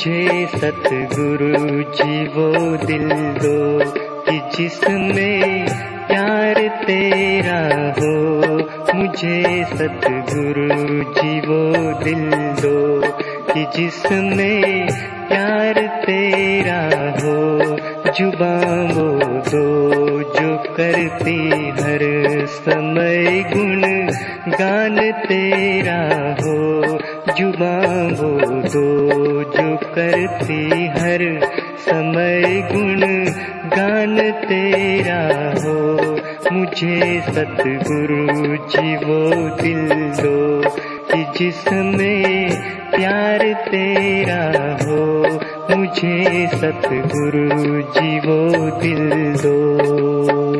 सतगुरु जी वो दिल दो कि जिसमें प्यार तेरा हो। मुझे सतगुरु जी वो दिल दो कि जिसमें प्यार तेरा हो जुबा दो जो करती हर समय गुण गान तेरा हो। जुबा वो दो जो करती हर समय गुण गान तेरा हो। मुझे सतगुरु जी वो दिल दो कि जिसमें प्यार तेरा हो मुझे सतगुरु जी वो दिल दो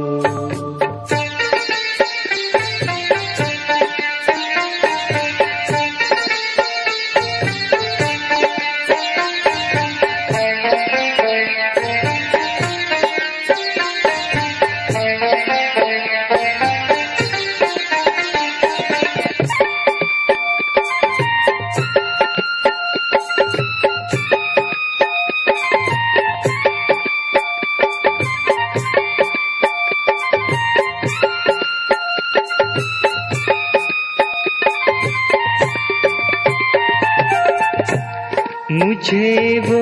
मुझे वो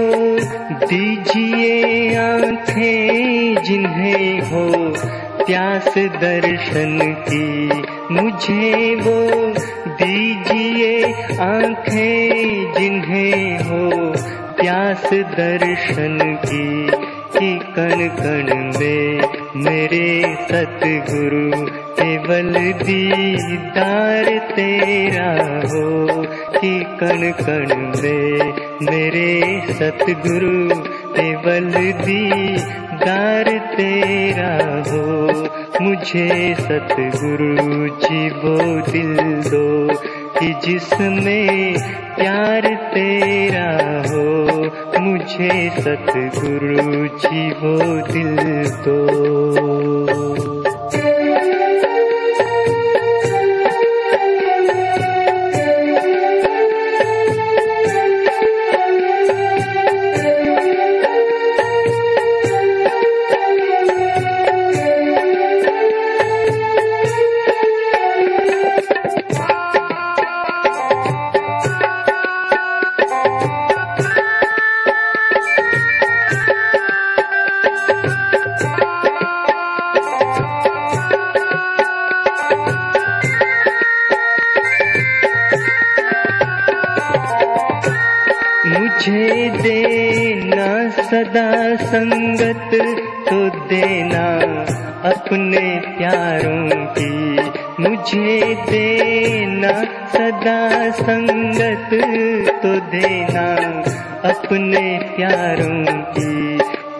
दीजिए आंखें जिन्हें हो प्यास दर्शन की। मुझे वो दीजिए आंखें जिन्हें हो प्यास दर्शन की कि कण कण में मेरे सतगुरु केवल दीदार तेरा हो कि कण कण में मेरे सतगुरु केवल दीदार तेरा हो। मुझे सतगुरु जी वो दिल दो कि जिसमें प्यार तेरा हो मुझे सतगुरु जी वो दिल दो सदा संगत तो देना अपने प्यारों की। मुझे देना सदा संगत तो देना अपने प्यारों की।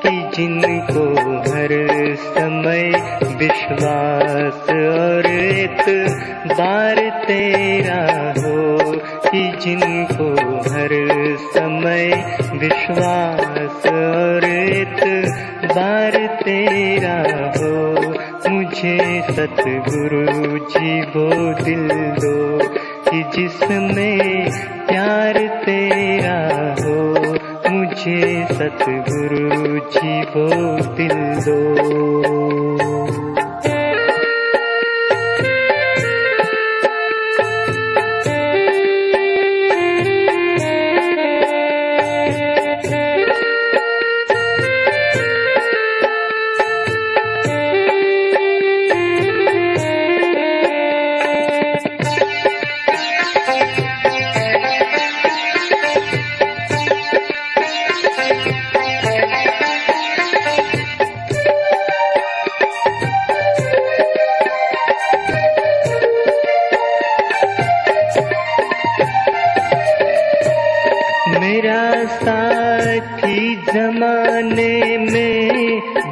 कि जिनको हर समय विश्वास और बार तेरा हो कि जिनको हर समय विश्वास और बार तेरा हो मुझे सतगुरु जी वो दिल दो कि जिसमें प्यार तेरा हो मुझे सतगुरु जी वो दिल दो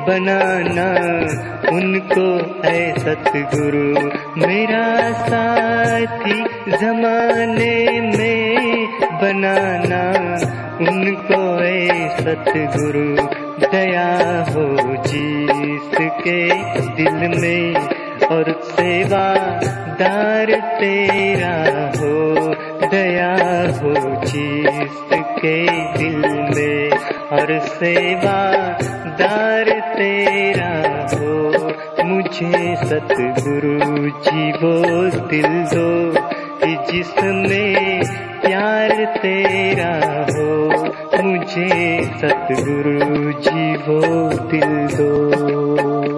बनाना उनको, ऐ सतगुरु। मेरा साथी जमाने में बनाना उनको, ऐ सतगुरु। दया हो जिसके दिल में, और सेवा दार तेरा हो। दया हो जिसके के दिल में, और सेवादार तेरा हो मुझे सतगुरु जी वो दिल दो जिसमें प्यार तेरा हो मुझे सतगुरु जी वो दिल दो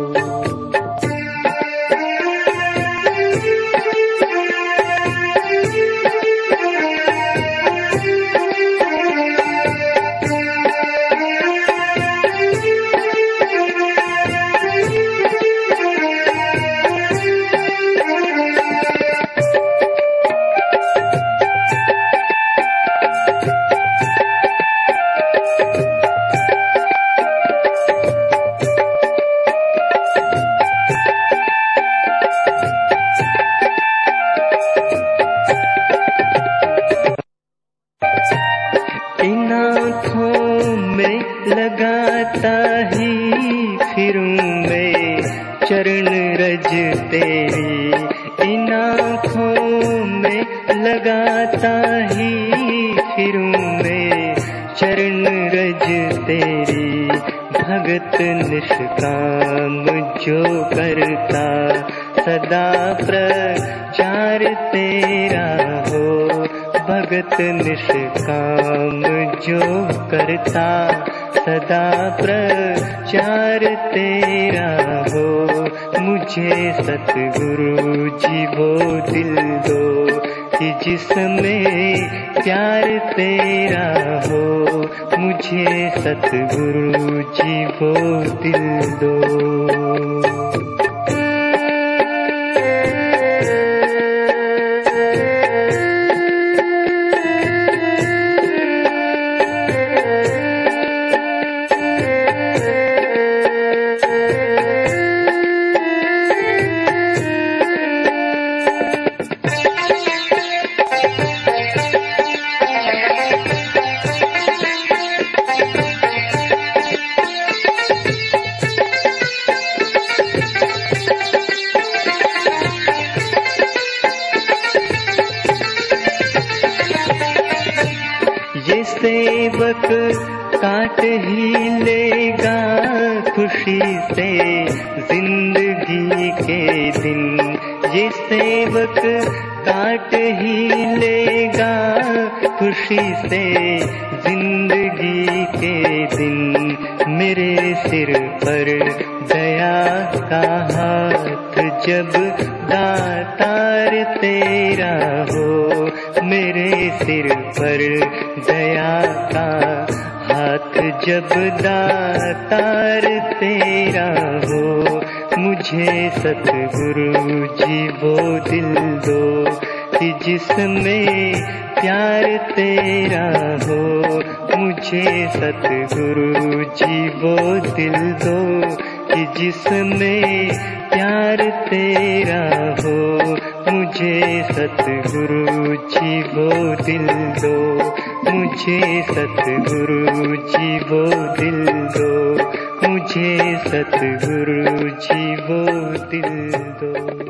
चरण रज तेरी इन आँखों में लगाता ही फिरूं मैं चरण रज तेरी भगत निष्काम जो करता सदा प्रचार तेरा हो। भगत निष्काम जो करता सदा प्रचार तेरा हो, मुझे सतगुरु जी वो दिल दो कि जिसमें प्यार तेरा हो, मुझे सतगुरु जी वो दिल दो। सेवक काट ही लेगा खुशी से जिंदगी के दिन। ये सेवक काट ही लेगा खुशी से जिंदगी के दिन। मेरे सिर पर दया का हाथ जब दातार तेरा हो मेरे सिर पर दया का हाथ। जब दातार तेरा हो मुझे सतगुरु जी वो दिल दो कि जिसमें प्यार तेरा हो मुझे सतगुरु जी वो दिल दो कि जिसमें प्यार तेरा हो मुझे सतगुरु जी वो दिल दो। मुझे सतगुरु जी वो दिल दो। मुझे सतगुरु जी वो दिल दो